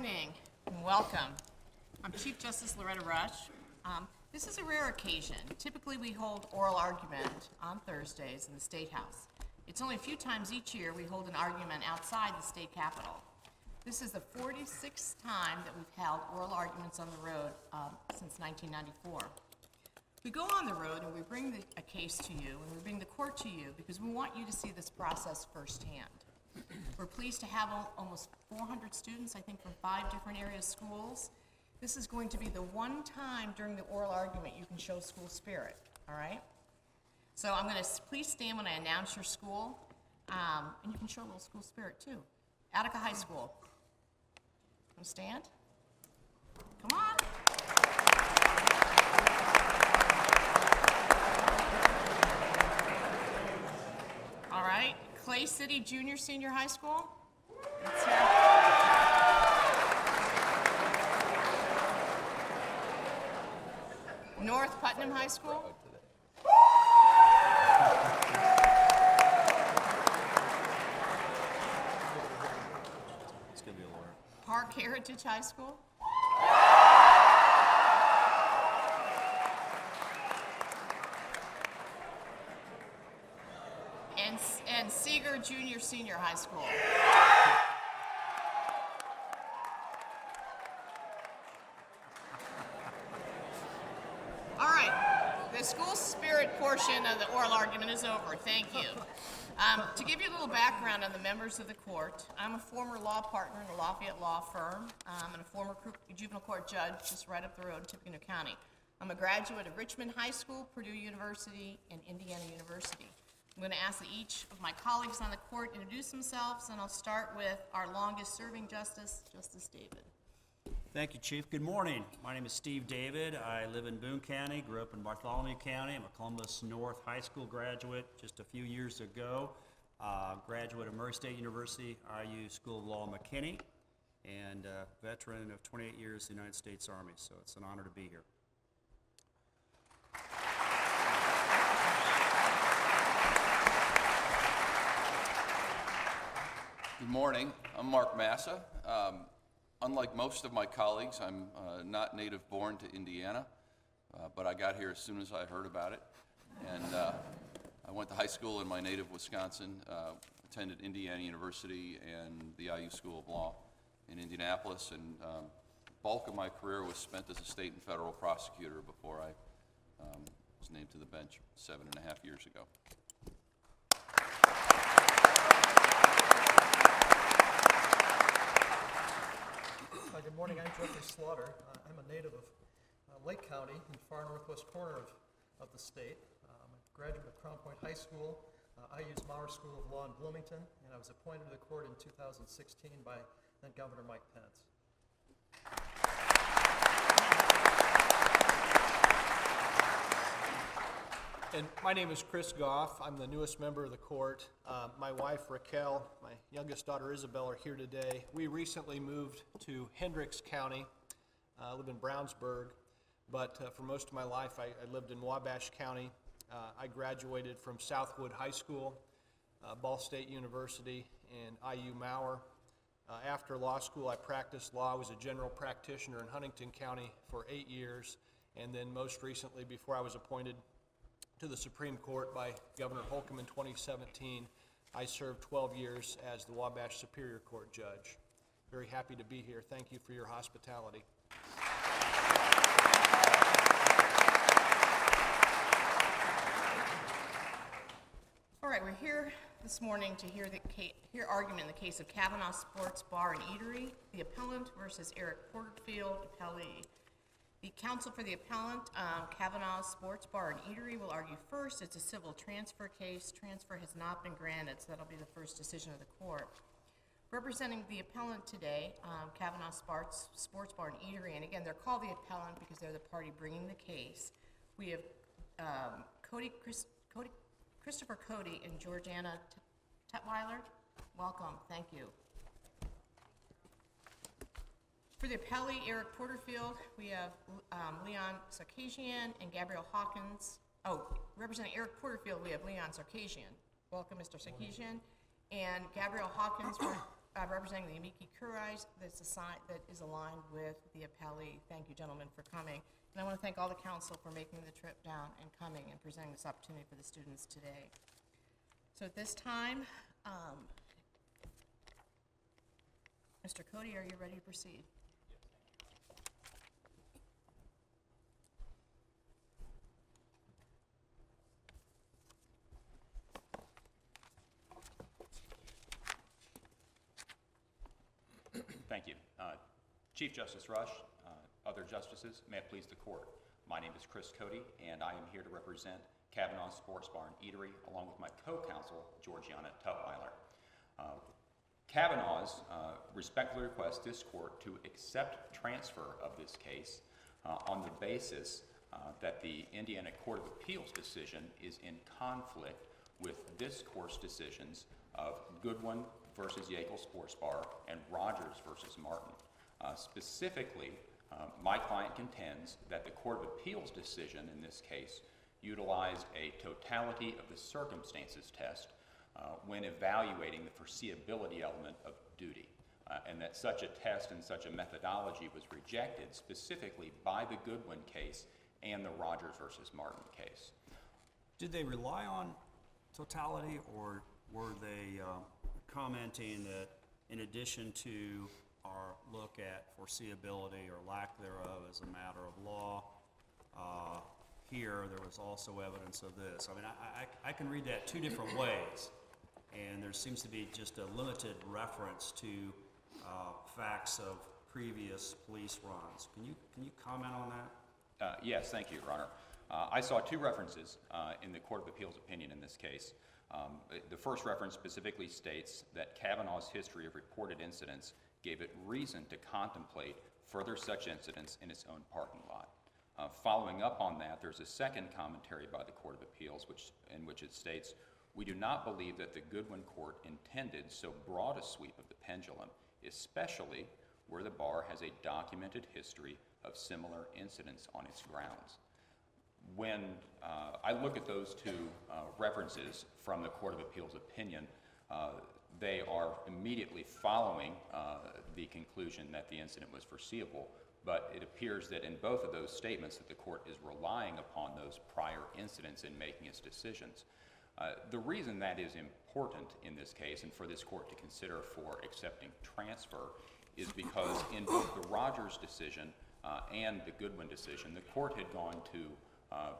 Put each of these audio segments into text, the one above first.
morning and welcome. I'm Chief Justice Loretta Rush. Um, This is a rare occasion. Typically, we hold oral argument on Thursdays in the State House. It's only a few times each year we hold an argument outside the state capitol. This is the 46th time that we've held oral arguments on the road um, since 1994. We go on the road and we bring the, a case to you and we bring the court to you because we want you to see this process firsthand. We're pleased to have al- almost 400 students, I think, from five different area schools. This is going to be the one time during the oral argument you can show school spirit, all right? So I'm going to, please stand when I announce your school, um, and you can show a little school spirit too. Attica High School. Come stand? Come on. All right, Clay City Junior Senior High School. North Putnam High School. It's gonna be a lawyer. Parke Heritage High School. And, and Seeger Junior Senior High School. All right, the school spirit portion of the oral argument is over. Thank you. Um, to give you a little background on the members of the court, I'm a former law partner in the Lafayette Law Firm um, and a former juvenile court judge just right up the road in Tippecanoe County. I'm a graduate of Richmond High School, Purdue University, and Indiana University. I'm going to ask that each of my colleagues on the court introduce themselves, and I'll start with our longest-serving justice, Justice David. Thank you, Chief. Good morning. My name is Steve David. I live in Boone County, grew up in Bartholomew County. I'm a Columbus North High School graduate just a few years ago. Uh, graduate of Murray State University, IU School of Law McKinney, and veteran of 28 years in the United States Army. So it's an honor to be here. Good morning. I'm Mark Massa. Um, unlike most of my colleagues, I'm uh, not native born to Indiana, uh, but I got here as soon as I heard about it. And uh, I went to high school in my native Wisconsin, uh, attended Indiana University and the IU School of Law in Indianapolis, and um, bulk of my career was spent as a state and federal prosecutor before I um, was named to the bench seven and a half years ago. Good morning. I'm Geoffrey Slaughter. Uh, I'm a native of uh, Lake County in the far northwest corner of, of the state. Uh, I'm a graduate of Crown Point High School. Uh, I used Maurer School of Law in Bloomington, and I was appointed to the court in 2016 by then Governor Mike Pence. And my name is Chris Goff. I'm the newest member of the court. Uh, My wife Raquel, my youngest daughter Isabel are here today. We recently moved to Hendricks County. Uh, I live in Brownsburg, but uh, for most of my life, I I lived in Wabash County. Uh, I graduated from Southwood High School, uh, Ball State University, and IU Maurer. Uh, After law school, I practiced law, was a general practitioner in Huntington County for eight years, and then most recently, before I was appointed to the Supreme Court by Governor Holcomb in 2017. I served 12 years as the Wabash Superior Court judge. Very happy to be here. Thank you for your hospitality. All right, we're here this morning to hear the hear argument in the case of Cavanaugh Sports Bar and Eatery, the appellant versus Eric Porterfield, appellee. The counsel for the appellant, um, Cavanaugh Sports Bar and Eatery, will argue first. It's a civil transfer case. Transfer has not been granted, so that'll be the first decision of the court. Representing the appellant today, um, Cavanaugh Sports, Sports Bar and Eatery, and again, they're called the appellant because they're the party bringing the case. We have um, Cody, Chris, Cody, Christopher Cody and Georgiana T- Tutwiler. Welcome, thank you. For the appellee, Eric Porterfield, we have um, Leon Sarkisian and Gabrielle Hawkins. Oh, representing Eric Porterfield, we have Leon Sarkisian. Welcome, Mr. Sarkisian. And Gabrielle Hawkins, uh, representing the amici curiae that's assigned, that is aligned with the appellee. Thank you, gentlemen, for coming. And I want to thank all the council for making the trip down and coming and presenting this opportunity for the students today. So at this time, um, Mr. Cody, are you ready to proceed? Thank you. Uh, Chief Justice Rush, uh, other justices, may it please the court. My name is Chris Cody, and I am here to represent Cavanaugh Sports Bar and Eatery, along with my co-counsel, Georgiana Tutwiler. Uh, Cavanaugh's uh, respectfully request this court to accept transfer of this case uh, on the basis uh, that the Indiana Court of Appeals decision is in conflict with this court's decisions of Goodwin versus Yeakel Sports Bar and Rogers versus Martin. Uh, Specifically, uh, my client contends that the Court of Appeals decision in this case utilized a totality of the circumstances test uh, when evaluating the foreseeability element of duty, uh, and that such a test and such a methodology was rejected specifically by the Goodwin case and the Rogers versus Martin case. Did they rely on totality, or were they uh, commenting that in addition to our look at foreseeability or lack thereof as a matter of law, uh, here, there was also evidence of this? I mean, I, I, I can read that two different ways, and there seems to be just a limited reference to uh, facts of previous police runs. Can you, can you comment on that? Uh, Yes, thank you, Your Honor. Uh, I saw two references uh, in the Court of Appeals opinion in this case. Um, The first reference specifically states that Cavanaugh's history of reported incidents gave it reason to contemplate further such incidents in its own parking lot. Uh, Following up on that, there's a second commentary by the Court of Appeals which, in which it states, "We do not believe that the Goodwin Court intended so broad a sweep of the pendulum, especially where the bar has a documented history of similar incidents on its grounds." When uh, I look at those two uh, references from the Court of Appeals opinion, uh, they are immediately following uh, the conclusion that the incident was foreseeable, but it appears that in both of those statements that the court is relying upon those prior incidents in making its decisions. Uh, The reason that is important in this case and for this court to consider for accepting transfer is because in both the Rogers decision uh, and the Goodwin decision, the court had gone to uh,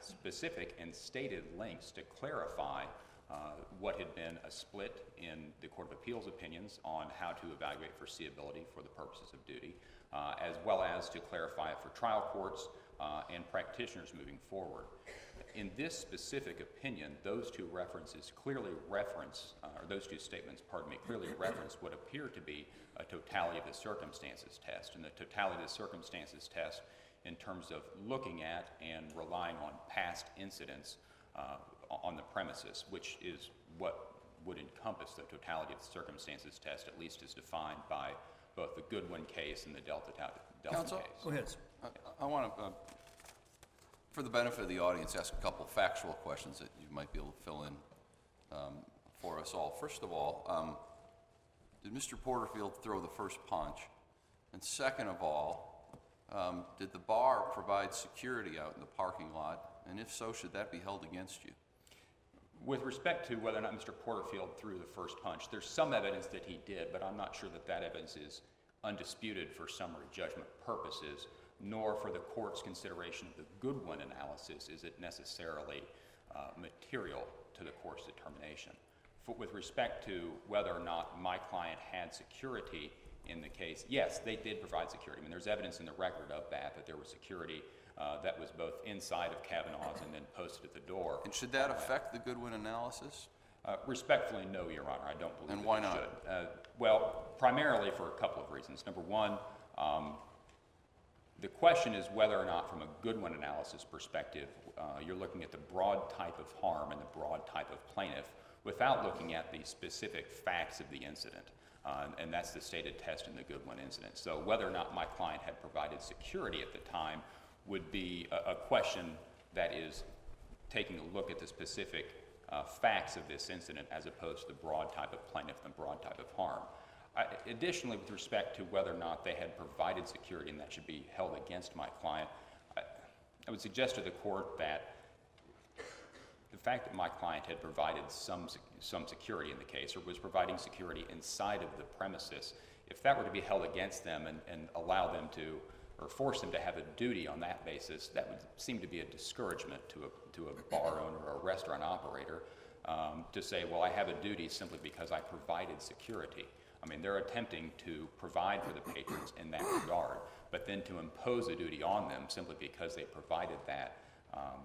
specific and stated lengths to clarify uh, what had been a split in the Court of Appeals opinions on how to evaluate foreseeability for the purposes of duty, uh, as well as to clarify it for trial courts uh, and practitioners moving forward. In this specific opinion, those two references clearly reference, uh, or those two statements, pardon me, clearly reference what appear to be a totality of the circumstances test. And the totality of the circumstances test in terms of looking at and relying on past incidents uh, on the premises, which is what would encompass the totality of the circumstances test, at least as defined by both the Goodwin case and the Delta, Delta Counsel? case. Go ahead. I- I want to, for the benefit of the audience, ask a couple factual questions that you might be able to fill in um, for us all. First of all, um, did Mr. Porterfield throw the first punch? And second of all, um, did the bar provide security out in the parking lot? And if so, should that be held against you? With respect to whether or not Mr. Porterfield threw the first punch, there's some evidence that he did, but I'm not sure that that evidence is undisputed for summary judgment purposes, nor for the court's consideration of the Goodwin analysis is it necessarily uh, material to the court's determination. For, with respect to whether or not my client had security in the case, yes, they did provide security. I mean, there's evidence in the record of that, that there was security uh, that was both inside of Cavanaugh's and then posted at the door. And should that affect the Goodwin analysis? Uh, Respectfully, no, Your Honor, I don't believe And why not? Uh, Well, primarily for a couple of reasons. Number one, um, the question is whether or not, from a Goodwin analysis perspective, uh, you're looking at the broad type of harm and the broad type of plaintiff without looking at the specific facts of the incident. Uh, And that's the stated test in the Goodwin incident. So whether or not my client had provided security at the time would be a a question that is taking a look at the specific uh, facts of this incident as opposed to the broad type of plaintiff and broad type of harm. I- Additionally, with respect to whether or not they had provided security and that should be held against my client, I I would suggest to the court that the fact that my client had provided some, some security in the case or was providing security inside of the premises, if that were to be held against them and, and allow them to, or force them to have a duty on that basis, that would seem to be a discouragement to a, to a bar owner or a restaurant operator um, to say, well, I have a duty simply because I provided security. I mean, they're attempting to provide for the patrons in that regard, but then to impose a duty on them simply because they provided that um,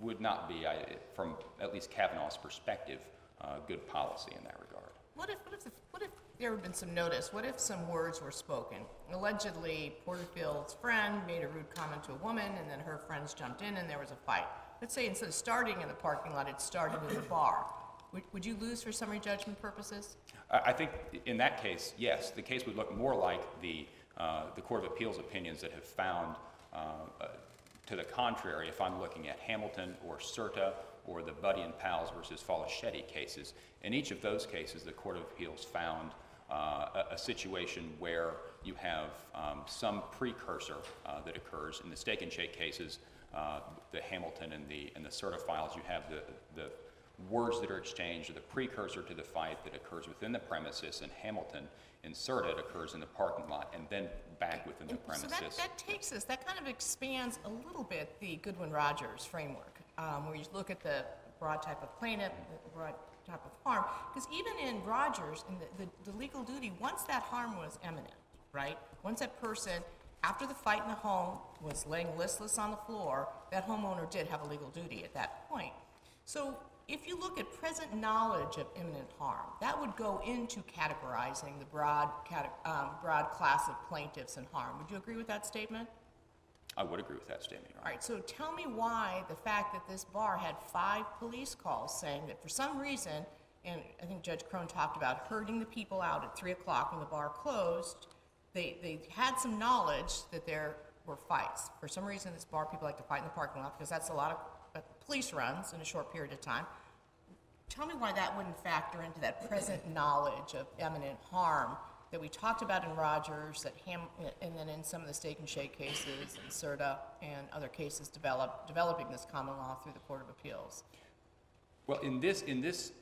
would not be, I- from at least Cavanaugh's perspective, uh, good policy in that regard. What if, what if, the- what if there had been some notice? What if some words were spoken? Allegedly, Porterfield's friend made a rude comment to a woman, and then her friends jumped in and there was a fight. Let's say instead of starting in the parking lot, it started in the bar. Would, would you lose for summary judgment purposes? I think in that case, yes, the case would look more like the, uh, the Court of Appeals opinions that have found uh, uh, to the contrary, if I'm looking at Hamilton or Certa or the Buddy and Pals versus Falaschetti cases. In each of those cases, the Court of Appeals found uh, a, a situation where you have um, some precursor uh, that occurs. In the Steak and Shake cases, uh, the Hamilton and the, and the Certa files, you have the, the words that are exchanged are the precursor to the fight that occurs within the premises in Hamilton. In Certa, it occurs in the parking lot and then back within the premises. So that, that takes us, that kind of expands a little bit the Goodwin-Rogers framework, um, where you look at the broad type of plaintiff, the broad type of harm. Because even in Rogers, in the, the, the legal duty, once that harm was imminent, right? Once that person, after the fight in the home, was laying listless on the floor, that homeowner did have a legal duty at that point. So if you look at present knowledge of imminent harm, that would go into categorizing the broad, um, broad class of plaintiffs and harm. Would you agree with that statement? I would agree with that statement, Your Honor. right, so tell me why the fact that this bar had five police calls saying that for some reason, and I think Judge Crone talked about herding the people out at three o'clock when the bar closed, they, they had some knowledge that there were fights. For some reason, this bar, people like to fight in the parking lot because that's a lot of uh, police runs in a short period of time. Tell me why that wouldn't factor into that present knowledge of imminent harm that we talked about in Rogers, that Ham, and then in some of the Steak and Shake cases, and Certa, and other cases develop, developing this common law through the Court of Appeals. Well, in this, in this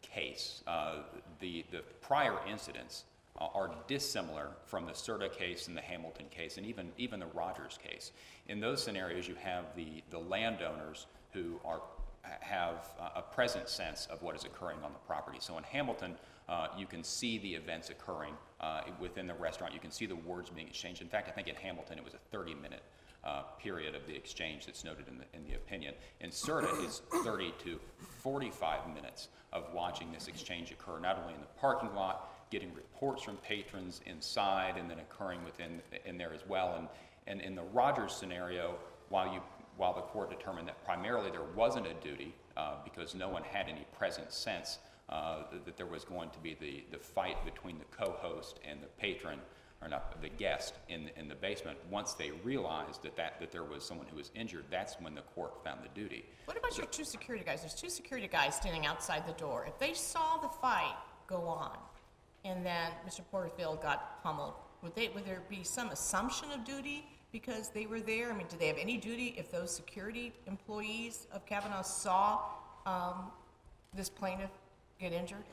case, uh, the, the prior incidents uh, are dissimilar from the Certa case and the Hamilton case, and even, even the Rogers case. In those scenarios, you have the, the landowners who are, have uh, a present sense of what is occurring on the property. So in Hamilton, uh, you can see the events occurring uh, within the restaurant. You can see the words being exchanged. In fact, I think in Hamilton, it was a 30-minute uh, period of the exchange that's noted in the, in the opinion. In Certa, it's 30 to 45 minutes of watching this exchange occur, not only in the parking lot, getting reports from patrons inside, and then occurring within in there as well. And, and in the Rogers scenario, while you while the court determined that primarily there wasn't a duty uh, because no one had any present sense uh, that, there was going to be the, the fight between the co-host and the patron, or not the guest in, in the basement. Once they realized that, that, that there was someone who was injured, that's when the court found the duty. What about your two security guys? There's two security guys standing outside the door. If they saw the fight go on, and then Mr. Porterfield got pummeled, would they, would there be some assumption of duty because they were there? I mean, do they have any duty if those security employees of Cavanaugh saw, um, this plaintiff get injured?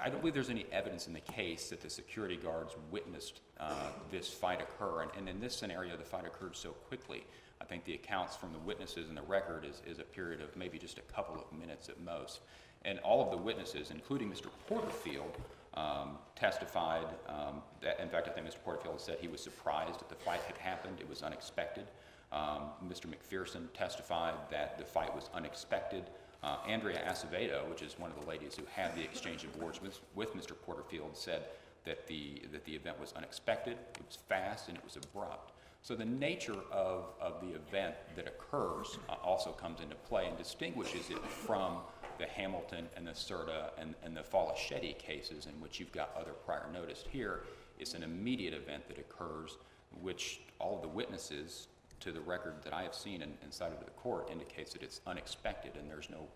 I don't believe there's any evidence in the case that the security guards witnessed uh, this fight occur. And, and in this scenario, the fight occurred so quickly. I think the accounts from the witnesses and the record is, is a period of maybe just a couple of minutes at most. And all of the witnesses, including Mr. Porterfield, um, testified um, that, in fact, I think Mr. Porterfield said he was surprised that the fight had happened. It was unexpected. Um, Mr. McPherson testified that the fight was unexpected. Uh, Andrea Acevedo, which is one of the ladies who had the exchange of words with, with Mr. Porterfield, said that the, that the event was unexpected, it was fast, and it was abrupt. So the nature of, of the event that occurs uh, also comes into play and distinguishes it from the Hamilton and the Certa and, and the Falaschetti cases in which you've got other prior notice. Here, it's an immediate event that occurs, which all of the witnesses to the record that I have seen and, cited to the court indicates that it's unexpected and there's no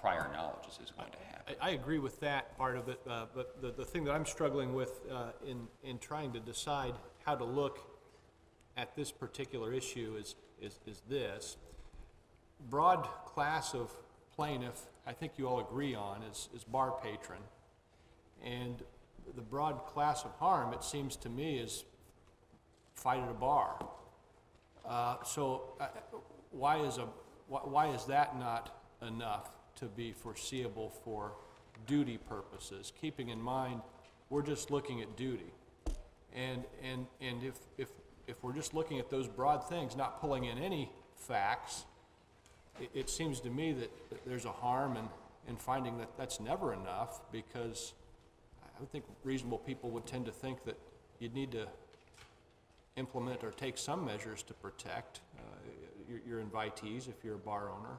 prior knowledge is, is going to happen. I, I agree with that part of it, uh, but the, the thing that I'm struggling with, uh, in, in trying to decide how to look at this particular issue is, is, is this. Broad class of plaintiff, I think you all agree on, is, is bar patron. And the broad class of harm, it seems to me, is fight at a bar. Uh, So uh, why is a, why why is that not enough to be foreseeable for duty purposes? Keeping in mind, we're just looking at duty. And, and, and if, if, if we're just looking at those broad things, not pulling in any facts, it, it seems to me that that there's a harm in, in finding that that's never enough because I would think reasonable people would tend to think that you'd need to implement or take some measures to protect uh, your, your invitees if you're a bar owner.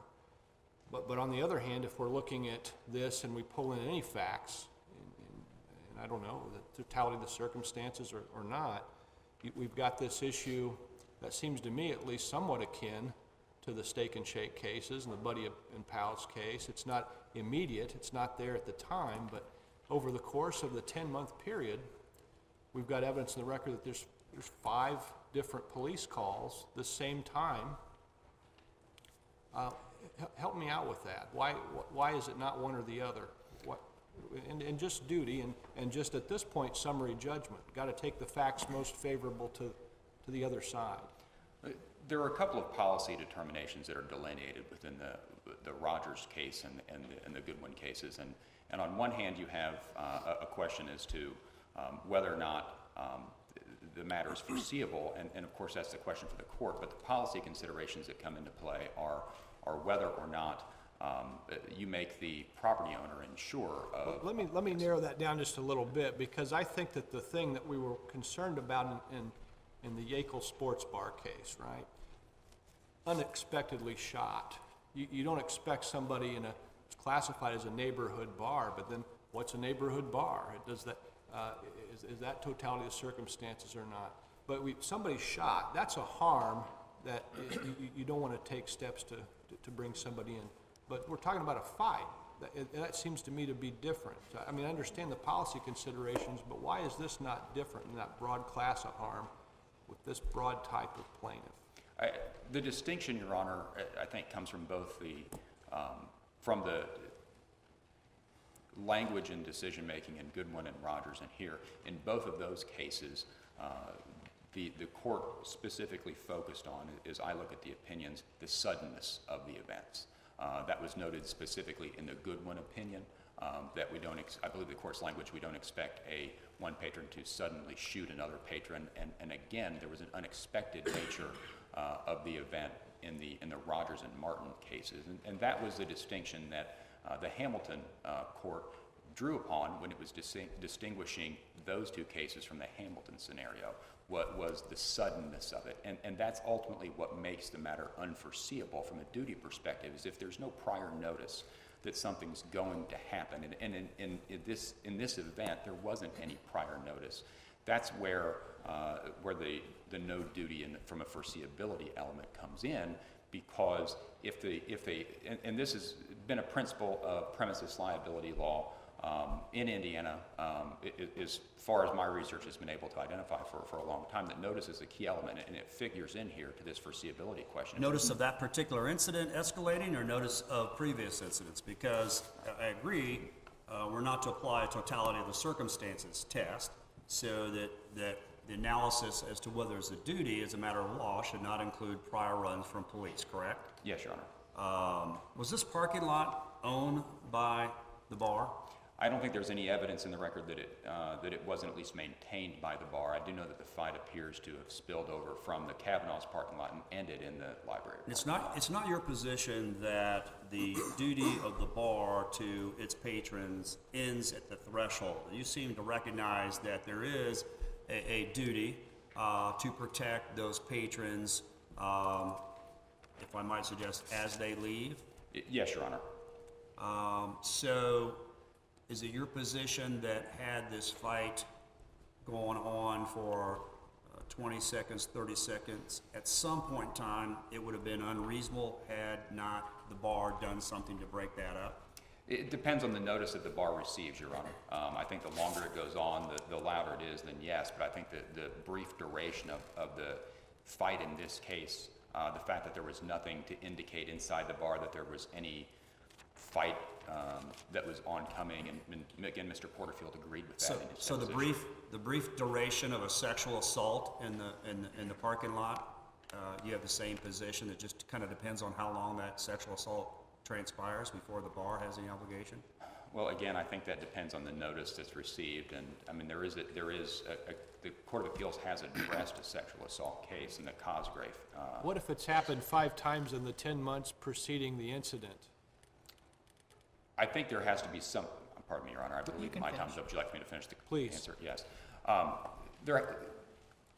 But, but on the other hand, if we're looking at this and we pull in any facts, and, and- and I don't know, the totality of the circumstances or, or not, we've got this issue that seems to me at least somewhat akin to the steak and shake cases and the Buddy and Pals case. It's not immediate, it's not there at the time, but over the course of the ten-month period, we've got evidence in the record that there's, there's five different police calls the same time. Uh, Help me out with that. Why, why is it not one or the other? What, and, and just duty, and, and just at this point, summary judgment. Got to take the facts most favorable to, to the other side. Uh, There are a couple of policy determinations that are delineated within the, the Rogers case and, and the, and the Goodwin cases. And, and on one hand, you have uh, a, a question as to um, whether or not um, the matter is foreseeable, and, and of course, that's the question for the court, but the policy considerations that come into play are, are whether or not um, you make the property owner insurer of. Let me, let me narrow that down just a little bit, because I think that the thing that we were concerned about in, in, in the Yeakel Sports Bar case, right? Unexpectedly shot. You, you don't expect somebody in a, it's classified as a neighborhood bar, but then what's a neighborhood bar? It Does that, uh, is, is that totality of circumstances or not? But we, somebody shot, that's a harm that you, you, don't want to take steps to, to- to bring somebody in. But we're talking about a fight. That, that seems to me to be different. I mean, I understand the policy considerations, but why is this not different in that broad class of harm with this broad type of plaintiff? I- The distinction, Your Honor, I think comes from both the, um, from the language and decision-making in Goodwin and Rogers and here. In both of those cases, uh, the, the court specifically focused on, as I look at the opinions, the suddenness of the events. Uh, That was noted specifically in the Goodwin opinion, um, that we don't, I believe the court's language, we don't expect a, one patron to suddenly shoot another patron. And, and again, there was an unexpected nature uh, of the event in the, in the Rogers and Martin cases. And, and that was the distinction that uh, the Hamilton uh, court drew upon when it was distin- distinguishing those two cases from the Hamilton scenario, what was the suddenness of it. And, and that's ultimately what makes the matter unforeseeable from a duty perspective, is if there's no prior notice that something's going to happen. And, and in, in, in this, in this event, there wasn't any prior notice. That's where, uh, where the, the no duty and from a foreseeability element comes in, because if the, if they, and, and this has been a principle of premises liability law um, in Indiana, um, i- i- as far as my research has been able to identify for, for a long time, that notice is a key element, and it figures in here to this foreseeability question. Notice of that particular incident escalating or notice of previous incidents? Because I- I agree, uh, we're not to apply a totality of the circumstances test, so that, that the analysis as to whether it's a duty as a matter of law should not include prior runs from police, correct? Yes, Your Honor. Um, Was this parking lot owned by the bar? I don't think there's any evidence in the record that it, uh, that it wasn't at least maintained by the bar. I do know that the fight appears to have spilled over from the Cavanaugh's parking lot and ended in the library. It's not, it's not your position that the duty of the bar to its patrons ends at the threshold. You seem to recognize that there is a, a duty uh, to protect those patrons, um, if I might suggest, as they leave. Y- Yes, Your Honor. Um, So is it your position that had this fight going on for uh, 20 seconds, 30 seconds, at some point in time, it would have been unreasonable had not the bar done something to break that up? It depends on the notice that the bar receives, Your Honor. Um, I think the longer it goes on, the, the louder it is, then yes, but I think that the brief duration of, of the fight in this case, uh, the fact that there was nothing to indicate inside the bar that there was any fight, um, that was oncoming, and, and again, Mr. Porterfield agreed with that So, in his so the deposition. brief, the brief duration of a sexual assault in the, in, the- in the parking lot, uh, you have the same position, it just kind of depends on how long that sexual assault transpires before the bar has any obligation? Well, again, I think that depends on the notice that's received, and, I mean, there is, a- there is, a- a- the Court of Appeals has addressed a sexual assault case in the Cosgrave. uh, What if it's happened five times in the 10 months preceding the incident? I think there has to be some, pardon me, Your Honor, I believe can my time's up. Would you like me to finish the Please. answer? Yes. Um, There,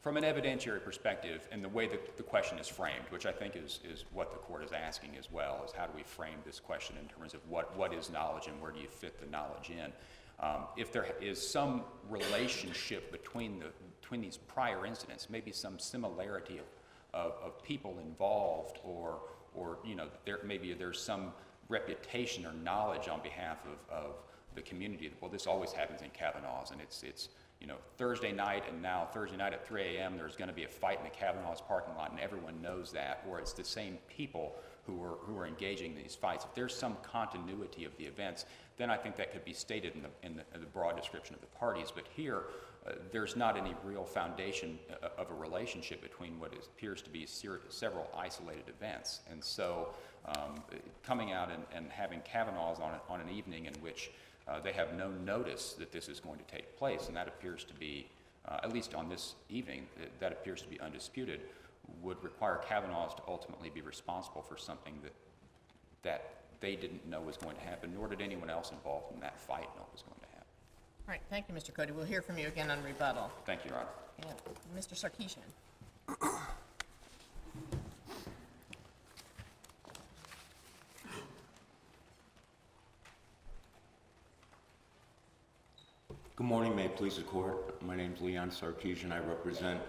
from an evidentiary perspective, and the way that the question is framed, which I think is, is what the court is asking as well, is how do we frame this question in terms of what, what is knowledge and where do you fit the knowledge in? Um, If there is some relationship between the, between these prior incidents, maybe some similarity of, of, of people involved, or, or, you know, there, maybe there's some reputation or knowledge on behalf of, of the community. Well, this always happens in Cavanaugh's, and it's, it's, you know, Thursday night, and now Thursday night at 3 a.m., there's going to be a fight in the Cavanaugh's parking lot, and everyone knows that, or it's the same people who are, who are engaging in these fights. If there's some continuity of the events, then I think that could be stated in the, in the, in the broad description of the parties. But here, uh, there's not any real foundation uh, of a relationship between what appears to be several isolated events. And so, um, coming out and, and having Cavanaugh's on, a- on an evening in which uh, they have no notice that this is going to take place, and that appears to be, uh, at least on this evening, th- that appears to be undisputed, would require Cavanaugh's to ultimately be responsible for something that, that they didn't know was going to happen, nor did anyone else involved in that fight know was going to happen. All right, thank you, Mr. Cody. We'll hear from you again on rebuttal. Thank you, Your Honor. And Mr. Sarkisian. Good morning, may it please the court. My name is Leon Sarkisian. I represent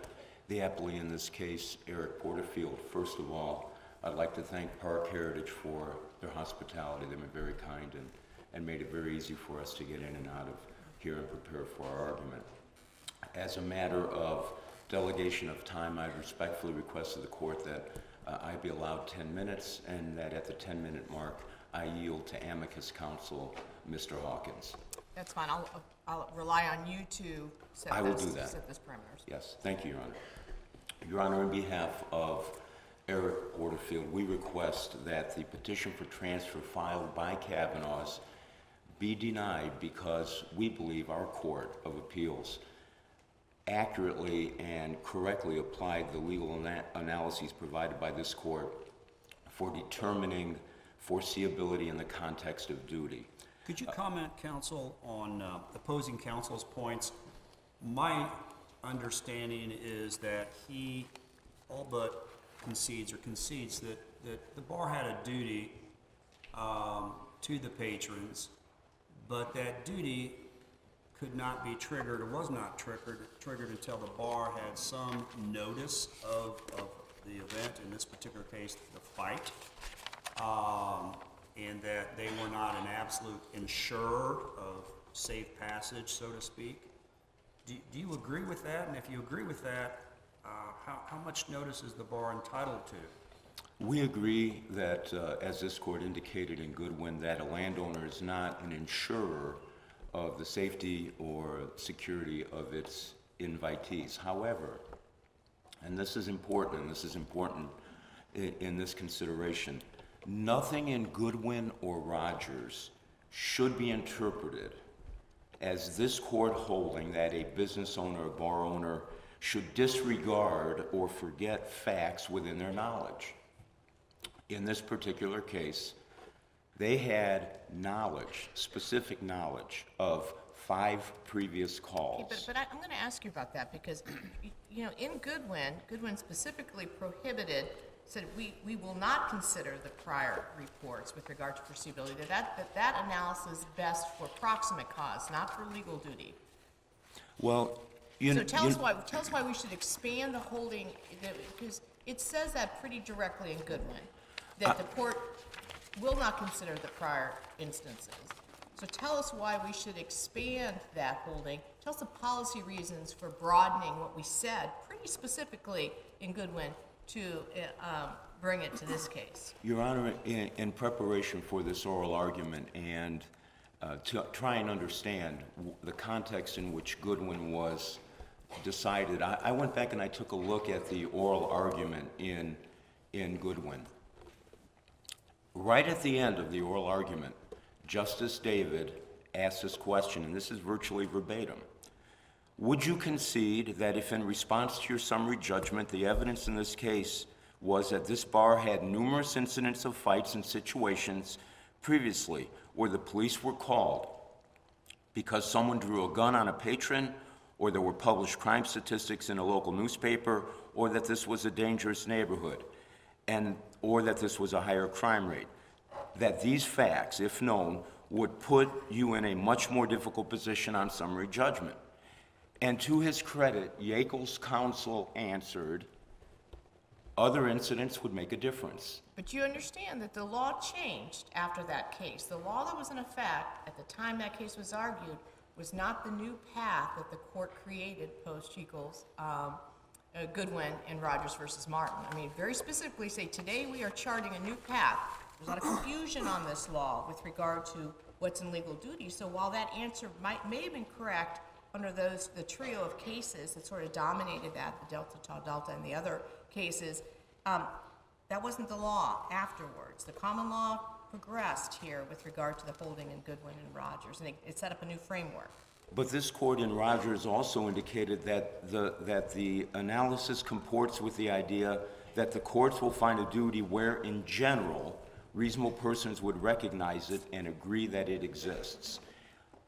the appellee in this case, Eric Porterfield. First of all, I'd like to thank Parke Heritage for their hospitality. They've been very kind and, and made it very easy for us to get in and out of here and prepare for our argument. As a matter of delegation of time, I respectfully request of the court that uh, I be allowed 10 minutes and that at the 10-minute mark, I yield to amicus counsel, Mr. Hawkins. That's fine. I'll, I'll rely on you to set I will this, do that. set this parameters. Yes, thank you, Your Honor. Your Honor, on behalf of Eric Porterfield, we request that the petition for transfer filed by Cavanaugh's be denied because we believe our Court of Appeals accurately and correctly applied the legal ana- analyses provided by this court for determining foreseeability in the context of duty. Could you comment, counsel, on uh, opposing counsel's points? My understanding is that he all but concedes or concedes that, that the bar had a duty um, to the patrons, but that duty could not be triggered or was not triggered, triggered until the bar had some notice of, of the event, in this particular case, the fight um, and that they were not an absolute insurer of safe passage, so to speak. Do, do you agree with that? And if you agree with that, uh, how, how much notice is the bar entitled to? We agree that, uh, as this court indicated in Goodwin, that a landowner is not an insurer of the safety or security of its invitees. However, and this is important, and this is important in, in this consideration, nothing in Goodwin or Rogers should be interpreted as this court holding that a business owner or bar owner should disregard or forget facts within their knowledge. In this particular case, they had knowledge, specific knowledge of five previous Okay, calls. But, but I, I'm gonna ask you about that, because, you know, in Goodwin, Goodwin specifically prohibited, said, we, we will not consider the prior reports with regard to foreseeability, that, that, that analysis is best for proximate cause, not for legal duty. Well, you So tell us why, tell us why we should expand the holding, that- because it says that pretty directly in Goodwin, that the uh, court will not consider the prior instances. So tell us why we should expand that holding. Tell us the policy reasons for broadening what we said pretty specifically in Goodwin to uh, bring it to this case. Your Honor, in, in preparation for this oral argument and uh, to try and understand w- the context in which Goodwin was decided, I, I went back and I took a look at the oral argument in, in Goodwin. Right at the end of the oral argument, Justice David asked this question, and this is virtually verbatim. Would you concede that if in response to your summary judgment, the evidence in this case was that this bar had numerous incidents of fights and situations previously where the police were called because someone drew a gun on a patron, or there were published crime statistics in a local newspaper, or that this was a dangerous neighborhood, and, or that this was a higher crime rate. That these facts, if known, would put you in a much more difficult position on summary judgment. And to his credit, Yeakel's counsel answered, other incidents would make a difference. But you understand that the law changed after that case. The law that was in effect at the time that case was argued was not the new path that the court created post Eagles, um, uh, Goodwin and Rogers versus Martin. I mean, very specifically say today we are charting a new path. There's a lot of confusion on this law with regard to what's in legal duty. So while that answer might may have been correct under those the trio of cases that sort of dominated that, the Delta Tau Delta and the other cases, um, that wasn't the law afterwards. The common law progressed here with regard to the holding in Goodwin and Rogers, and it, it set up a new framework. But this court in Rogers also indicated that the, that the analysis comports with the idea that the courts will find a duty where, in general, reasonable persons would recognize it and agree that it exists.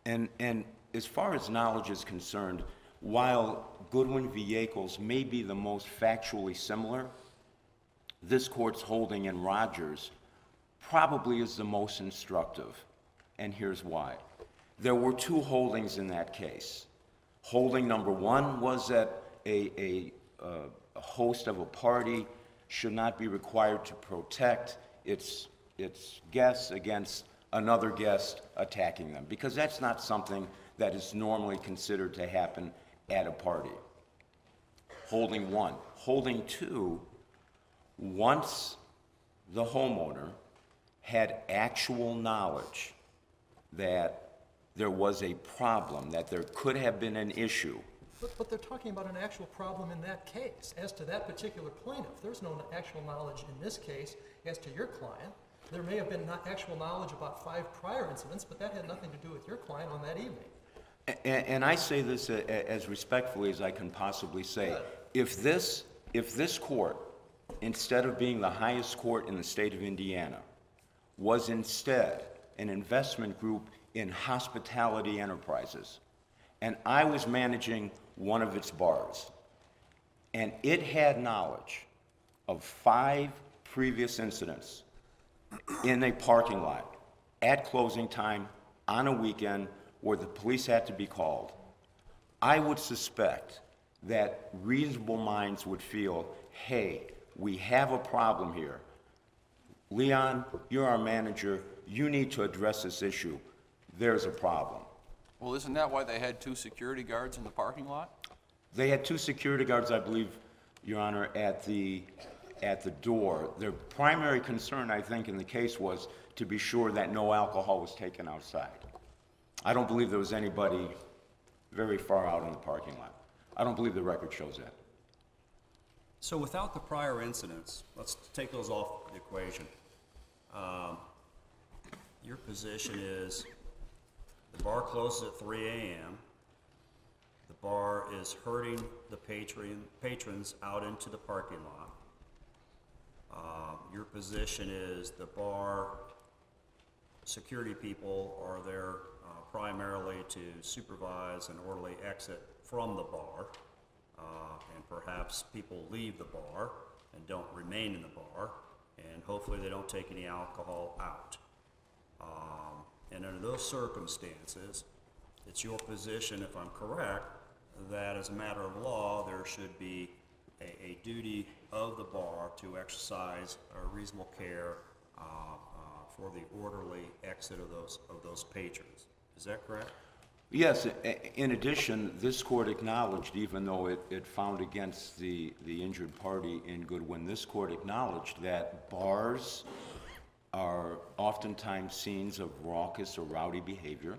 And, and as far as knowledge is concerned, while Goodwin v. Yeakel's may be the most factually similar, this court's holding in Rogers probably is the most instructive, and here's why. There were two holdings in that case. Holding number one was that a, a, uh, a host of a party should not be required to protect its, its guests against another guest attacking them, because that's not something that is normally considered to happen at a party. Holding one. Holding two, once the homeowner had actual knowledge that there was a problem, that there could have been an issue, But, but they're talking about an actual problem in that case. As to that particular plaintiff, there's no actual knowledge in this case as to your client. There may have been not actual knowledge about five prior incidents, but that had nothing to do with your client on that evening. And I say this as respectfully as I can possibly say. If this, if this court, instead of being the highest court in the state of Indiana, was instead an investment group in hospitality enterprises, and I was managing one of its bars, and it had knowledge of five previous incidents in a parking lot at closing time on a weekend where the police had to be called, I would suspect that reasonable minds would feel, hey, we have a problem here. Leon, you're our manager. You need to address this issue. There's a problem. Well, isn't that why they had two security guards in the parking lot? They had two security guards, I believe, Your Honor, at the, at the door. Their primary concern, I think, in the case was to be sure that no alcohol was taken outside. I don't believe there was anybody very far out in the parking lot. I don't believe the record shows that. So without the prior incidents, let's take those off the equation. Um, Your position is the bar closes at three AM. The bar is herding the patron, patrons out into the parking lot. Uh, Your position is the bar security people are there primarily to supervise an orderly exit from the bar. uh, And perhaps people leave the bar and don't remain in the bar, and hopefully they don't take any alcohol out. Um, And under those circumstances, it's your position, if I'm correct, that as a matter of law, there should be a, a duty of the bar to exercise uh, reasonable care uh, uh, for the orderly exit of those, of those patrons. Is that correct? Yes, i- in addition, this court acknowledged, even though it, it found against the, the injured party in Goodwin, this court acknowledged that bars are oftentimes scenes of raucous or rowdy behavior.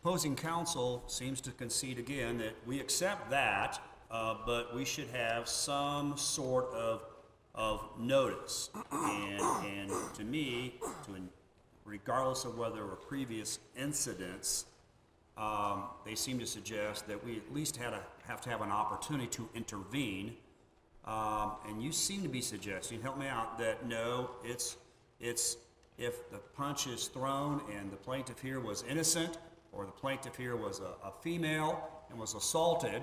Opposing counsel seems to concede again that we accept that, uh, but we should have some sort of, of notice. And, and to me, to, in- regardless of whether there were previous incidents, um, they seem to suggest that we at least had a, have to have an opportunity to intervene. Um, and you seem to be suggesting, help me out, that no, it's, it's if the punch is thrown and the plaintiff here was innocent, or the plaintiff here was a, a female and was assaulted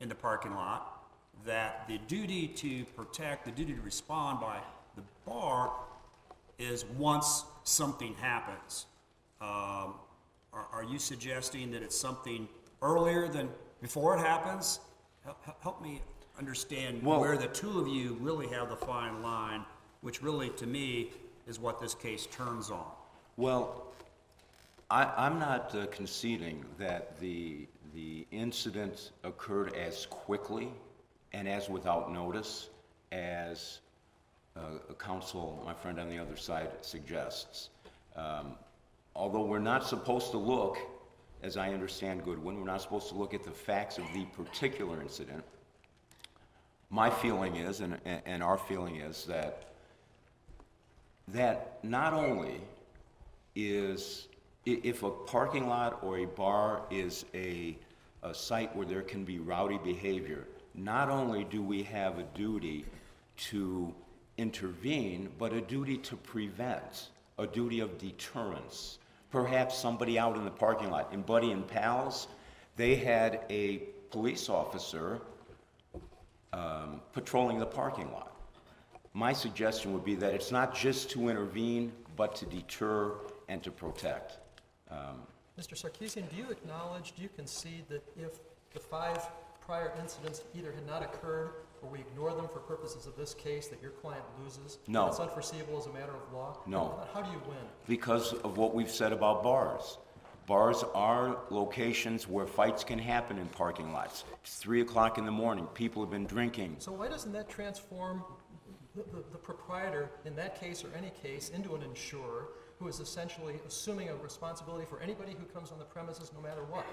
in the parking lot, that the duty to protect, the duty to respond by the bar is once something happens. Um, are, are you suggesting that it's something earlier than before it happens? Help, help- me understand Well- where the two of you really have the fine line, which really, to me, is what this case turns on. Well, I, I'm not uh, conceding that the, the incident occurred as quickly and as without notice as uh, counsel, my friend on the other side, suggests. Um, Although we're not supposed to look, as I understand Goodwin, we're not supposed to look at the facts of the particular incident. My feeling is, and, and our feeling is, that that not only is, if a parking lot or a bar is a, a site where there can be rowdy behavior, not only do we have a duty to intervene, but a duty to prevent, a duty of deterrence. Perhaps somebody out in the parking lot, in Buddy and Pals, they had a police officer um, patrolling the parking lot. My suggestion would be that it's not just to intervene, but to deter and to protect. Mr. Sarkisian, do you acknowledge, do you concede that if the five prior incidents either had not occurred or we ignore them for purposes of this case, that your client loses? No. It's unforeseeable as a matter of law? No. How do you win? Because of what we've said about bars. Bars are locations where fights can happen in parking lots. It's three o'clock in the morning, people have been drinking. So why doesn't that transform the, the, the proprietor, in that case or any case, into an insurer who is essentially assuming a responsibility for anybody who comes on the premises, no matter what?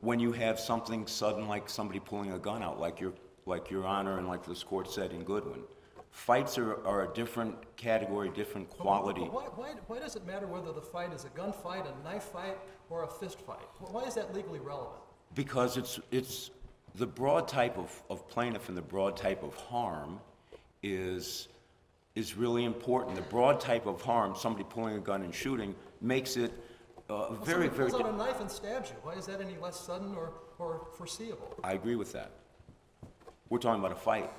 When you have something sudden like somebody pulling a gun out, like your, like your honor and like this court said in Goodwin, fights are, are a different category, different quality. But why, why, why does it matter whether the fight is a gunfight, a knife fight, or a fist fight? Why is that legally relevant? Because it's, it's, the broad type of, of plaintiff and the broad type of harm is, is really important. The broad type of harm, somebody pulling a gun and shooting, makes it uh, very, very. pulls out a knife and stabs you. Why is that any less sudden or, or foreseeable? I agree with that. We're talking about a fight.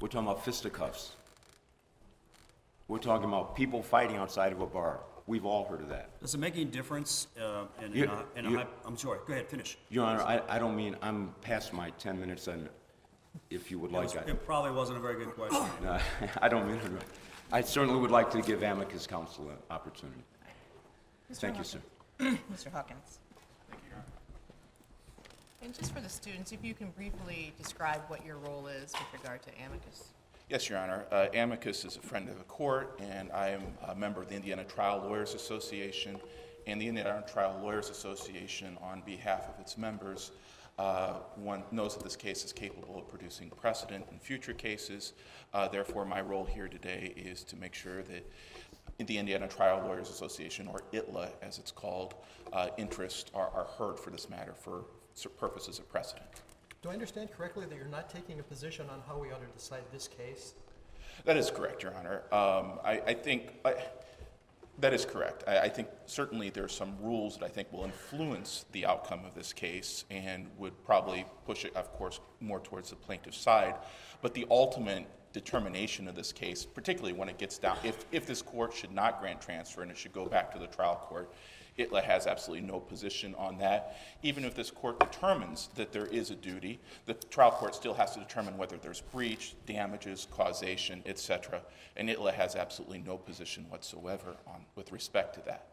We're talking about fisticuffs. We're talking about people fighting outside of a bar. We've all heard of that. Does it make any difference uh, in, in a, in a you- hy- I'm sorry, go ahead, finish. Your Honor, I, I don't mean, I'm past my 10 minutes, and if you would It like, was- I. It probably wasn't a very good question. No, I don't mean it. I certainly would like to give amicus counsel an opportunity. Thank you, sir. Mr. Hawkins. And just for the students, if you can briefly describe what your role is with regard to amicus. Yes, Your Honor. Uh, Amicus is a friend of the court, and I am a member of the Indiana Trial Lawyers Association and the Indiana Trial Lawyers Association on behalf of its members. Uh, one knows that this case is capable of producing precedent in future cases. Uh, therefore, my role here today is to make sure that the Indiana Trial Lawyers Association, or ITLA as it's called, uh, interests are, are heard for this matter for purposes of precedent. Do I understand correctly that you're not taking a position on how we ought to decide this case? That is correct, Your Honor. Um, I, I think, I, that is correct. I, I think certainly there are some rules that I think will influence the outcome of this case and would probably push it, of course, more towards the plaintiff's side. But the ultimate determination of this case, particularly when it gets down, if, if this court should not grant transfer and it should go back to the trial court, ITLA has absolutely no position on that. Even if this court determines that there is a duty, the trial court still has to determine whether there's breach, damages, causation, et cetera. And ITLA has absolutely no position whatsoever on, with respect to that.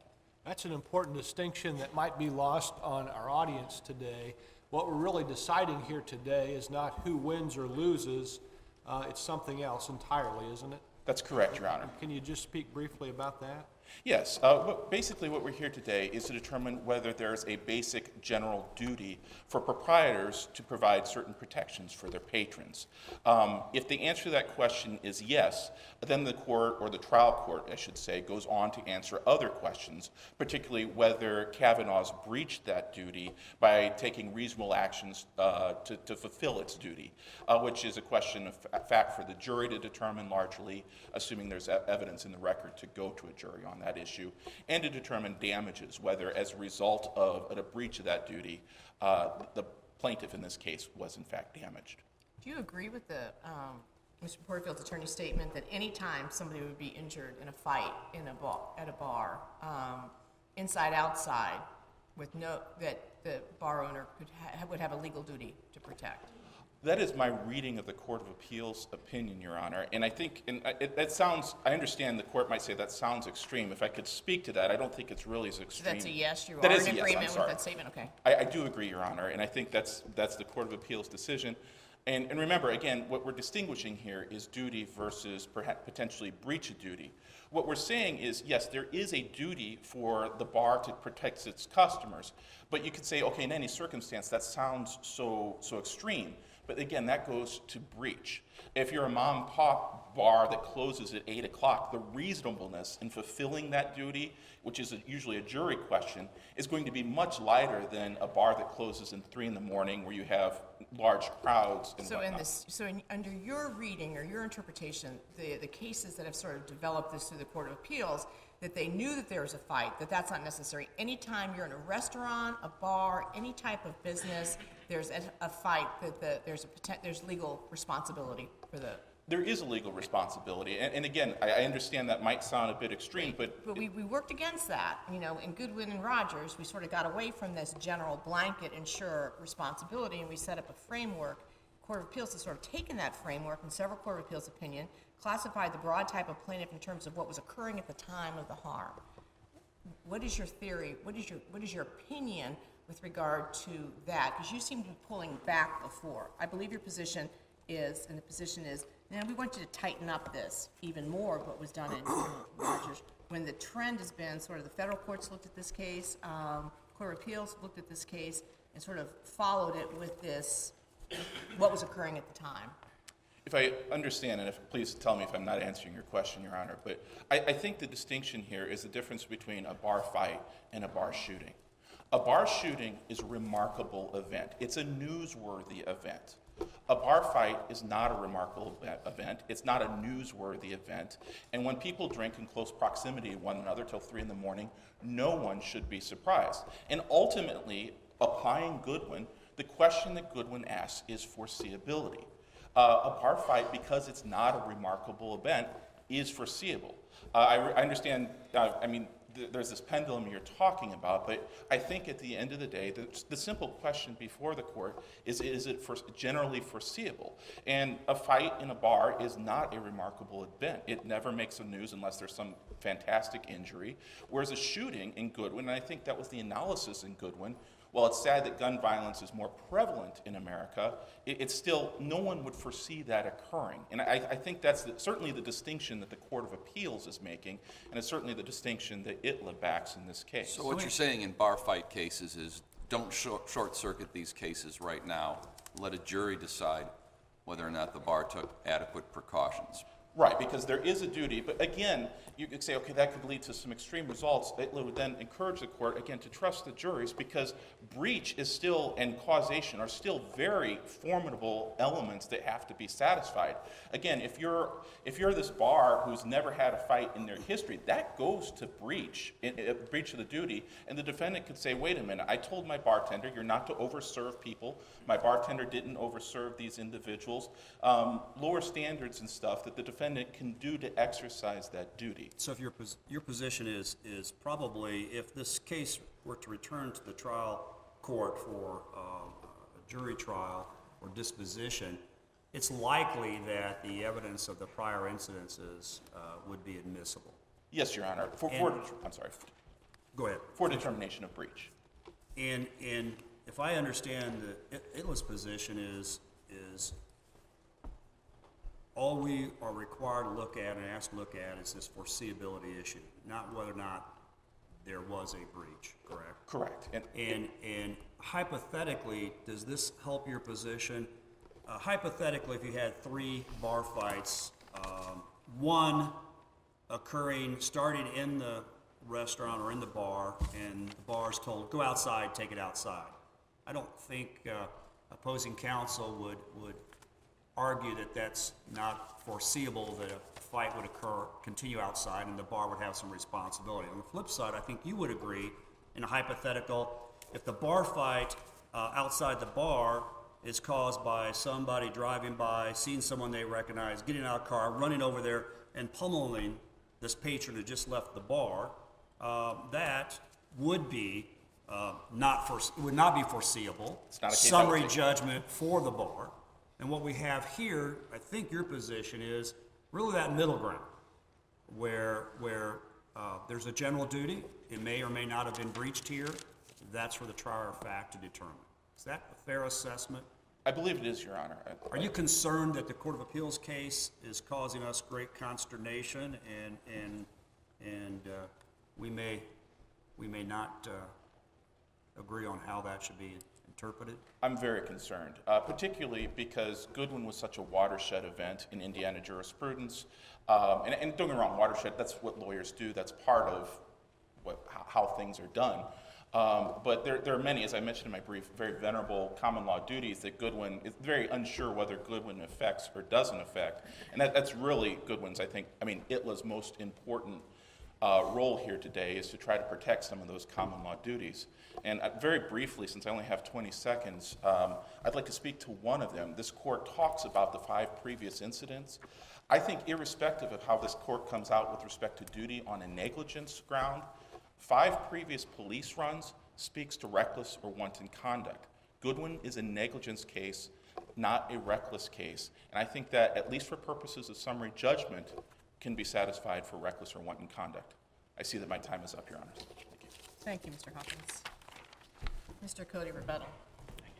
That's an important distinction that might be lost on our audience today. What we're really deciding here today is not who wins or loses, uh, it's something else entirely, isn't it? That's correct, Your Honor. Can you just speak briefly about that? Yes, uh, what- basically what we're here today is to determine whether there's a basic general duty for proprietors to provide certain protections for their patrons. Um, If the answer to that question is yes, then the court, or the trial court, I should say, goes on to answer other questions, particularly whether Cavanaugh's breached that duty by taking reasonable actions uh, to to fulfill its duty, uh, which is a question of fa- fact for the jury to determine largely, assuming there's e- evidence in the record to go to a jury on that issue, and to determine damages, whether as a result of a breach of that duty, uh, the plaintiff in this case was in fact damaged. Do you agree with the, um, Mr. Porterfield's attorney's statement that any time somebody would be injured in a fight in a bar, at a bar, um, inside, outside, with no, that the bar owner could ha- would have a legal duty to protect? That is my reading of the Court of Appeals opinion, Your Honor. And I think, and it, that sounds, I understand the court might say that sounds extreme. If I could speak to that, I don't think it's really as So extreme. that's a yes, you That are in yes, I'm agreement with sorry. that statement, okay? I, I do agree, Your Honor, and I think that's, that's the Court of Appeals decision. And, and remember, again, what we're distinguishing here is duty versus perhaps potentially breach of duty. What we're saying is, yes, there is a duty for the bar to protect its customers, but you could say, okay, in any circumstance, that sounds so, so extreme. But again, that goes to breach. If you're a mom and pop bar that closes at 8 o'clock, the reasonableness in fulfilling that duty, which is a, usually a jury question, is going to be much lighter than a bar that closes in 3 in the morning where you have large crowds and So in this, so in, under your reading or your interpretation, the, the cases that have sort of developed this through the Court of Appeals, that they knew that there was a fight, that that's not necessary. Anytime you're in a restaurant, a bar, any type of business, there's a, a fight, that the, there's a, there's legal responsibility for the, There is a legal responsibility, and, and again, I, I understand that might sound a bit extreme, but but we, we worked against that. You know, in Goodwin and Rogers, we sort of got away from this general blanket insurer responsibility, and we set up a framework. Court of Appeals has sort of taken that framework, in several Court of Appeals opinion, classified the broad type of plaintiff in terms of what was occurring at the time of the harm. What is your theory, what is your, what is your opinion with regard to that? Because you seem to be pulling back before. I believe your position is, and the position is, now, we want you to tighten up this even more, what was done in Rogers, when the trend has been, sort of, the federal courts looked at this case, um, Court of Appeals looked at this case, and sort of followed it with this, what was occurring at the time. If I understand, and if, please tell me if I'm not answering your question, Your Honor, but I, I think the distinction here is the difference between a bar fight and a bar shooting. A bar shooting is a remarkable event. It's a newsworthy event. A bar fight is not a remarkable event. It's not a newsworthy event. And when people drink in close proximity to one another till three in the morning, no one should be surprised. And ultimately, applying Goodwin, the question that Goodwin asks is foreseeability. Uh, a bar fight, because it's not a remarkable event, is foreseeable. Uh, I, I understand, uh, I mean, th- there's this pendulum you're talking about, but I think at the end of the day, the, the simple question before the court is is it for, generally foreseeable? And a fight in a bar is not a remarkable event. It never makes the news unless there's some fantastic injury. Whereas a shooting in Goodwin, and I think that was the analysis in Goodwin, while it's sad that gun violence is more prevalent in America, it, it's still, no one would foresee that occurring. And I, I think that's the, certainly the distinction that the Court of Appeals is making, and it's certainly the distinction that ITLA backs in this case. So what you're saying in bar fight cases is, don't short, short-circuit these cases right now. Let a jury decide whether or not the bar took adequate precautions. Right, because there is a duty, but again, you could say, okay, that could lead to some extreme results. It would then encourage the court, again, to trust the juries, because breach is still, and causation are still very formidable elements that have to be satisfied. Again, if you're, if you're this bar who's never had a fight in their history, that goes to breach, i- i- breach of the duty, and the defendant could say, wait a minute, I told my bartender, you're not to overserve people. My bartender didn't overserve these individuals. Um, lower standards and stuff that the defendant can do to exercise that duty. So if your, pos- your position is, is probably if this case were to return to the trial court for um, a jury trial or disposition, it's likely that the evidence of the prior incidences uh, would be admissible. Yes, Your Honor, for, for, And- I'm sorry, Go ahead. for determination of breach. And, and if I understand the ITLA's position is, is all we are required to look at and asked to look at is this foreseeability issue, not whether or not there was a breach, correct? Correct. And And, and hypothetically, does this help your position? Uh, hypothetically, if you had three bar fights, um, one occurring, starting in the restaurant or in the bar, and the bar's told, go outside, take it outside. I don't think uh, opposing counsel would, would argue that that's not foreseeable that a fight would occur, continue outside, and the bar would have some responsibility. On the flip side, I think you would agree, in a hypothetical, if the bar fight uh, outside the bar is caused by somebody driving by, seeing someone they recognize, getting out of a car, running over there, and pummeling this patron who just left the bar, uh, that would be uh, not for, would not be foreseeable. It's not a case Summary take. judgment for the bar. And what we have here, I think your position is really that middle ground, where, where uh, there's a general duty, it may or may not have been breached here, that's for the trier of fact to determine. Is that a fair assessment? I believe it is, Your Honor. I- Are you concerned that the Court of Appeals case is causing us great consternation and, and, and uh, we may, we may not uh, agree on how that should be interpreted? I'm very concerned, uh, particularly because Goodwin was such a watershed event in Indiana jurisprudence. Um, and, and don't get me wrong, watershed, that's what lawyers do, that's part of what, how, things are done. Um, but there, there are many, as I mentioned in my brief, very venerable common law duties that Goodwin is very unsure whether Goodwin affects or doesn't affect. And that, that's really Goodwin's, I think, I mean, ITLA's most important uh, role here today is to try to protect some of those common law duties. And uh, very briefly, since I only have 20 seconds, um, I'd like to speak to one of them. This court talks about the five previous incidents. I think, irrespective of how this court comes out with respect to duty on a negligence ground, five previous police runs speaks to reckless or wanton conduct. Goodwin is a negligence case, not a reckless case. And I think that, at least for purposes of summary judgment, can be satisfied for reckless or wanton conduct. I see that my time is up, Your Honors. Thank you. Thank you, Mr. Hawkins. Mr. Cody Rebuttal. Thank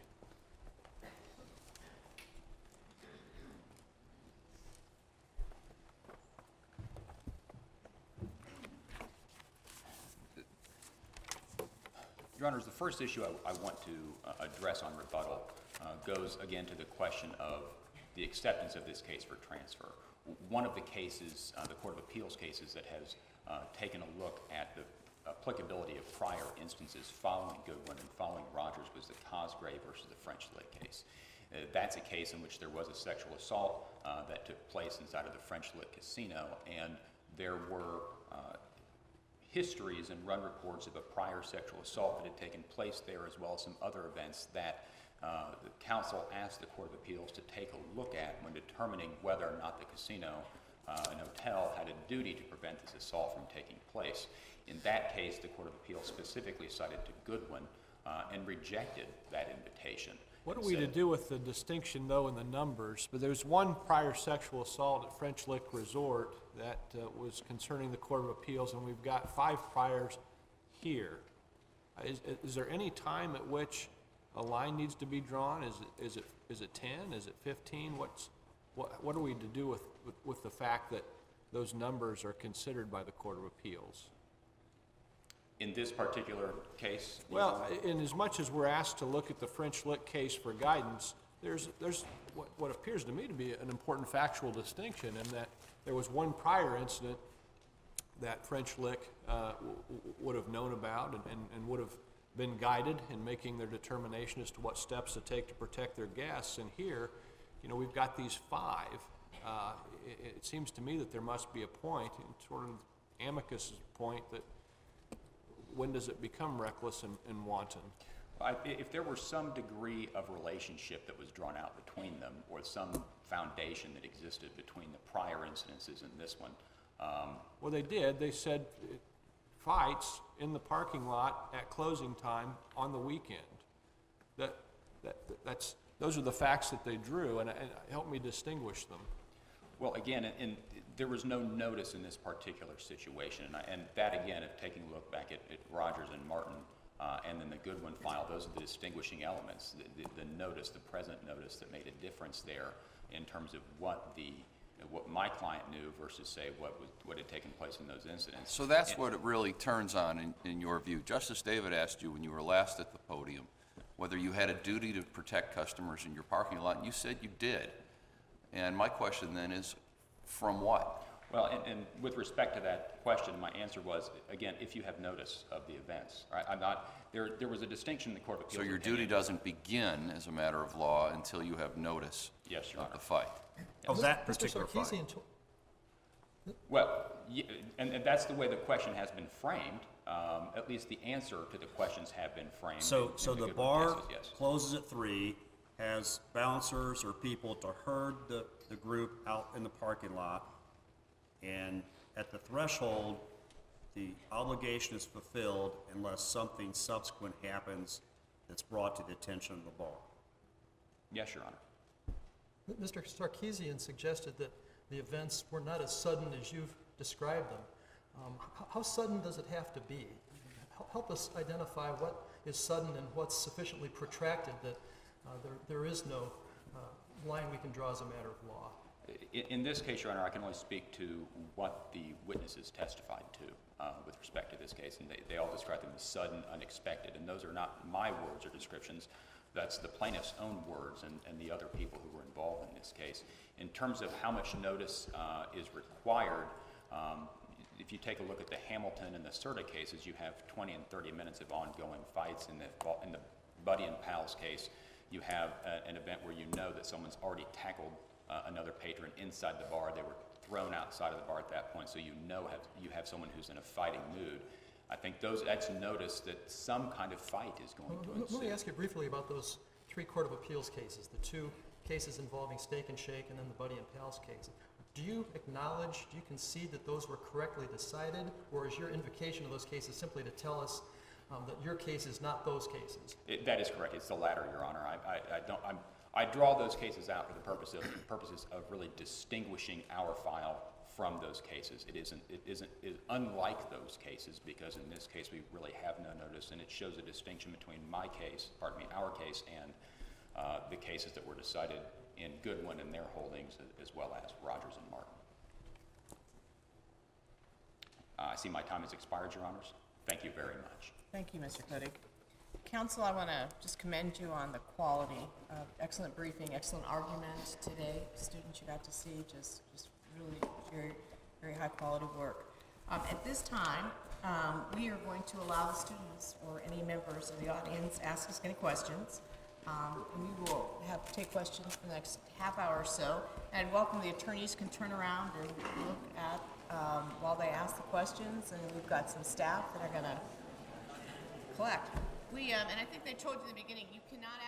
you. Your Honors, the first issue I, I want to uh, address on rebuttal uh, goes again to the question of the acceptance of this case for transfer. One of the cases, uh, the Court of Appeals cases that has uh, taken a look at the applicability of prior instances following Goodwin and following Rogers was the Cosgray versus the French Lick case. Uh, that's a case in which there was a sexual assault uh, that took place inside of the French Lick Casino, and there were uh, histories and run reports of a prior sexual assault that had taken place there, as well as some other events that uh, the council asked the Court of Appeals to take a look at when determining whether or not the casino uh, and hotel had a duty to prevent this assault from taking place. In that case, the Court of Appeals specifically cited to Goodwin uh, and rejected that invitation. What are we to do with the distinction, though, in the numbers? But there's one prior sexual assault at French Lick Resort that uh, was concerning the Court of Appeals, and we've got five priors here. Uh, Is, is there any time at which a line needs to be drawn? Is it, is it, is it 10? Is it 15? What's, what, what are we to do with, with, with the fact that those numbers are considered by the Court of Appeals? In this particular case? Well, in as much as we're asked to look at the French Lick case for guidance, there's, there's what, what appears to me to be an important factual distinction in that there was one prior incident that French Lick uh, w- w- would have known about and- and and would have been guided in making their determination as to what steps to take to protect their guests. And here, you know, we've got these five. Uh, It it seems to me that there must be a point, and sort of amicus's point, that when does it become reckless and and wanton? I- If there were some degree of relationship that was drawn out between them, or some foundation that existed between the prior incidences and this one, um, Well, they did. They said fights in the parking lot at closing time on the weekend. That, that, that's, those are the facts that they drew, and, and help me distinguish them. Well, again, and- and there was no notice in this particular situation, and I- and that, again, if taking a look back at at Rogers and Martin, uh, and then the Goodwin file, those are the distinguishing elements, the- the the notice, the present notice that made a difference there in terms of what the, what my client knew versus, say, what was, what had taken place in those incidents. So that's And- what it really turns on in, in your view. Justice David asked you when you were last at the podium whether you had a duty to protect customers in your parking lot, and you said you did. And my question then is, from what? Well, and, and with respect to that question, my answer was, again, if you have notice of the events, right? I'm not, there, there was a distinction in the Court of So Appeals. your duty doesn't begin as a matter of law until you have notice Yes, of Honor. the fight. Of that Mr. particular fight. Sarkisian to- Well, ye- and, and that's the way the question has been framed. Um, at least the answer to the questions have been framed. So, in- so in the Goodwin bar cases, yes. closes at three, has bouncers or people to herd the, the group out in the parking lot. And at the threshold, the obligation is fulfilled unless something subsequent happens that's brought to the attention of the bar. Yes, Your Honor. Mr. Sarkisian suggested that the events were not as sudden as you've described them. Um, How sudden does it have to be? Help us identify what is sudden and what's sufficiently protracted that uh, there there is no uh, line we can draw as a matter of law. In, in this case, Your Honor, I can only speak to what the witnesses testified to uh, with respect to this case, and they, they all described them as sudden, unexpected, and those are not my words or descriptions. That's the plaintiff's own words and, and the other people who were involved in this case. In terms of how much notice uh, is required, um, if you take a look at the Hamilton and the Certa cases, you have 20 and 30 minutes of ongoing fights. In the, in the Buddy and Pal's case, you have a, an event where you know that someone's already tackled uh, another patron inside the bar. They were thrown outside of the bar at that point, so you know have, you have someone who's in a fighting mood. I think those, that's notice that some kind of fight is going to Let- Let me ensue. ask you briefly about those three Court of Appeals cases, the two cases involving Steak and Shake and then the Buddy and Pals case. Do you acknowledge, do you concede that those were correctly decided, or is your invocation of those cases simply to tell us um, that your case is not those cases? It- That is correct. It's the latter, Your Honor. I, I, I don't, I'm, I draw those cases out for the purpose of, purposes of really distinguishing our file from those cases. It isn't, it isn't, it is unlike those cases because in this case, we really have no notice and it shows a distinction between my case, pardon me, our case and, uh, the cases that were decided in Goodwin and their holdings as well as Rogers and Martin. Uh, I see my time has expired, Your Honors. Thank you very much. Thank you, Mr. Kodig. Council, I want to just commend you on the quality of excellent briefing, excellent argument today. Students you got to see, just, just really very, very high-quality work. Um, At this time, um, we are going to allow the students or any members of the audience ask us any questions. Um, We will have, take questions for the next half hour or so. And welcome, the attorneys can turn around and look at, um, while they ask the questions, and we've got some staff that are going to collect. We, um, and I think they told you in the beginning, you cannot